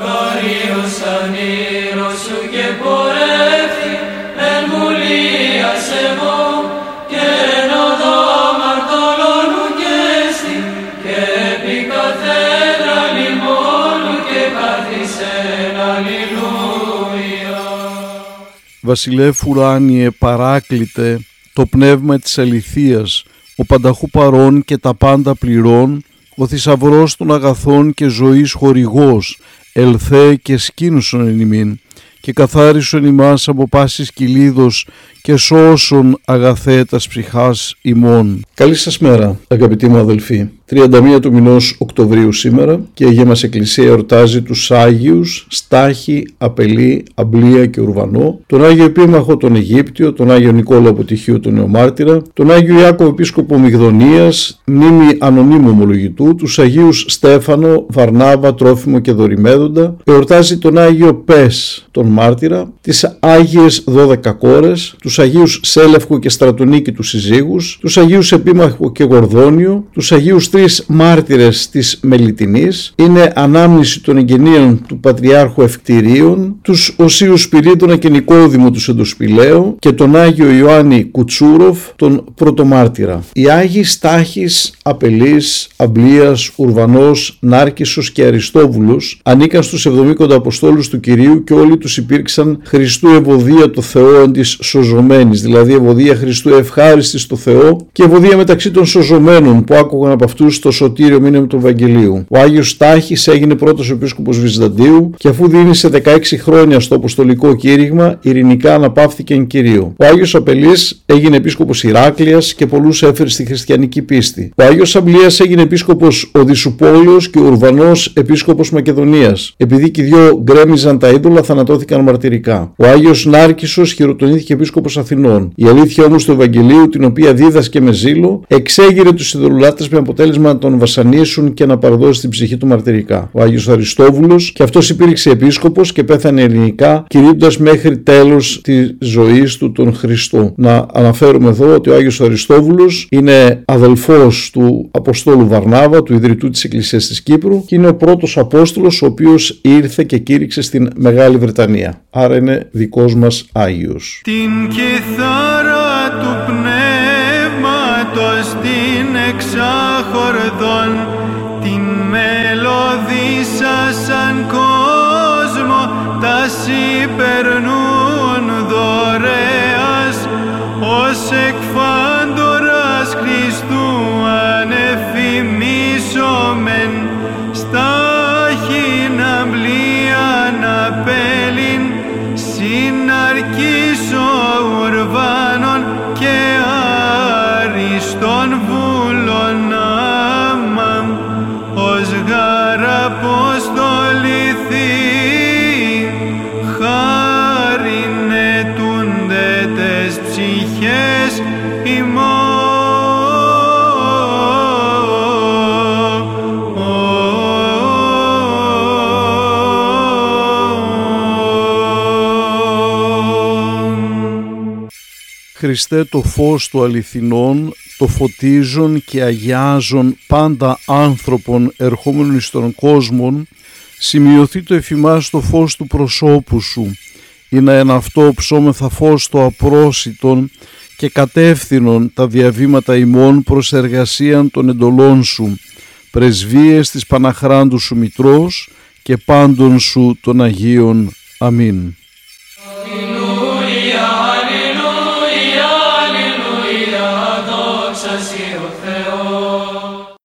Καρίος ανήρος σου και πορεύθη εν βουλίας εγώ και εν οδό μαρτωλώνου και στη και επί καθένα λιμόνου και καθισεν αλληλούια. Βασιλεύ ουράνιε παράκλητε το πνεύμα της αληθείας, ο πανταχού παρών και τα πάντα πληρών, ο θησαυρός των αγαθών και ζωής χορηγός, ελθέ και σκήνουσον εν ημίν, και καθάρισον ημάς από πάσης κυλίδος και σώσον αγαθέτας ψυχάς ημών. Καλή σας μέρα αγαπητοί μου αδελφοί. 31 του μηνός Οκτωβρίου σήμερα και η Αγία μας Εκκλησία εορτάζει τους Άγιους Στάχη, Απελή, Αμπλία και Ουρβανό, τον Άγιο Επίμαχο τον Αιγύπτιο, τον Άγιο Νικόλα από Τυχείο τον Νεομάρτυρα, τον Άγιο Ιάκωβο Επίσκοπο Μυγδονίας, μνήμη ανωνύμου ομολογητού, τους Αγίους Στέφανο, Βαρνάβα, Τρόφιμο και Δωρημέδοντα, εορτάζει τον Άγιο Πες τον Μάρτυρα, τις Άγιες 12 κόρες, τους Αγίους Σέλευκο και Στρατονίκη τους συζύγους, τους Αγίους Επίμαχο και Γορδόνιο, τους Αγίους τρεις μάρτυρες της Μελιτινής, είναι ανάμνηση των εγγενείων του Πατριάρχου Ευκτηρίων, τους Οσίους Σπυρίδωνα και Νικόδημο του Σεντοσπηλαίου και τον Άγιο Ιωάννη Κουτσούροφ, τον Πρωτομάρτυρα. Οι Άγιοι Στάχης, Απελής, Αμπλίας, Ουρβανός, Νάρκισσος και Αριστόβουλος ανήκαν στους 70 Αποστόλους του Κυρίου και όλοι τους υπήρξαν Χριστού ευωδία το Θεό εν της σωζωμένης, δηλαδή ευωδία Χριστού ευχάριστη στο Θεό και ευωδία μεταξύ των σωζωμένων που άκουγαν από αυτούς το σωτήριο μήνυμα του Ευαγγελίου. Ο Άγιος Τάχης έγινε πρώτος επίσκοπος Βυζαντίου και αφού δίνησε 16 χρόνια στο Αποστολικό κήρυγμα, ειρηνικά αναπαύθηκε εν κυρίω. Ο Άγιος Απελής έγινε επίσκοπος Ηράκλειας και πολλούς έφερε στη χριστιανική πίστη. Ο Άγιος Αμπλία έγινε επίσκοπος Οδυσσουπόλεω και Ουρβανός επίσκοπος Μακεδονίας. Επειδή και οι δυο γκρέμιζαν τα είδωλα, θανατώθηκαν μαρτυρικά. Ο Άγιος Νάρκησος χειροτονήθηκε επίσκοπος Αθηνών. Η αλήθεια όμως του Ευαγγελίου, την οποία δίδασκε με ζήλο, εξέγειρε τους ειδωλολάτε με αποτέλεσμα να τον βασανίσουν και να παραδώσει την ψυχή του μαρτυρικά. Ο Άγιος Αριστόβουλος και αυτός υπήρξε επίσκοπος και πέθανε ελληνικά, κηρύττοντας μέχρι τέλος τη ζωή του τον Χριστό. Να αναφέρουμε εδώ ότι ο Άγιος Αριστόβουλος είναι αδελφός του Αποστόλου Βαρνάβα, του ιδρυτού της Εκκλησίας της Κύπρου και είναι ο πρώτος Απόστολος ο οποίος ήρθε και κήρυξε στην Μεγάλη Βρετανία. Άρα είναι δικός μας Άγιος. Την κιθάρα του πνεύματος την εξάχορδον την μελωδίσα σαν κόσμο τα συμπερνούν δωρεάς ως εκφάντορας συναρκήσω ουρβάνων και αριστών βούλων άμμαμ ως γαραποστοληθή χάριν ετούνται τες ψυχές ημών. Χριστέ το φως του αληθινών, το φωτίζον και αγιάζον πάντα άνθρωπον ερχόμενων εις τον κόσμον, σημειωθεί το εφημάς το φως του προσώπου σου, ή να εν αυτό ψώμεθα φως το απρόσιτον και κατεύθυνον τα διαβήματα ημών προς εργασίαν των εντολών σου, πρεσβείες της Παναχράντου σου Μητρός και πάντων σου των Αγίων. Αμήν.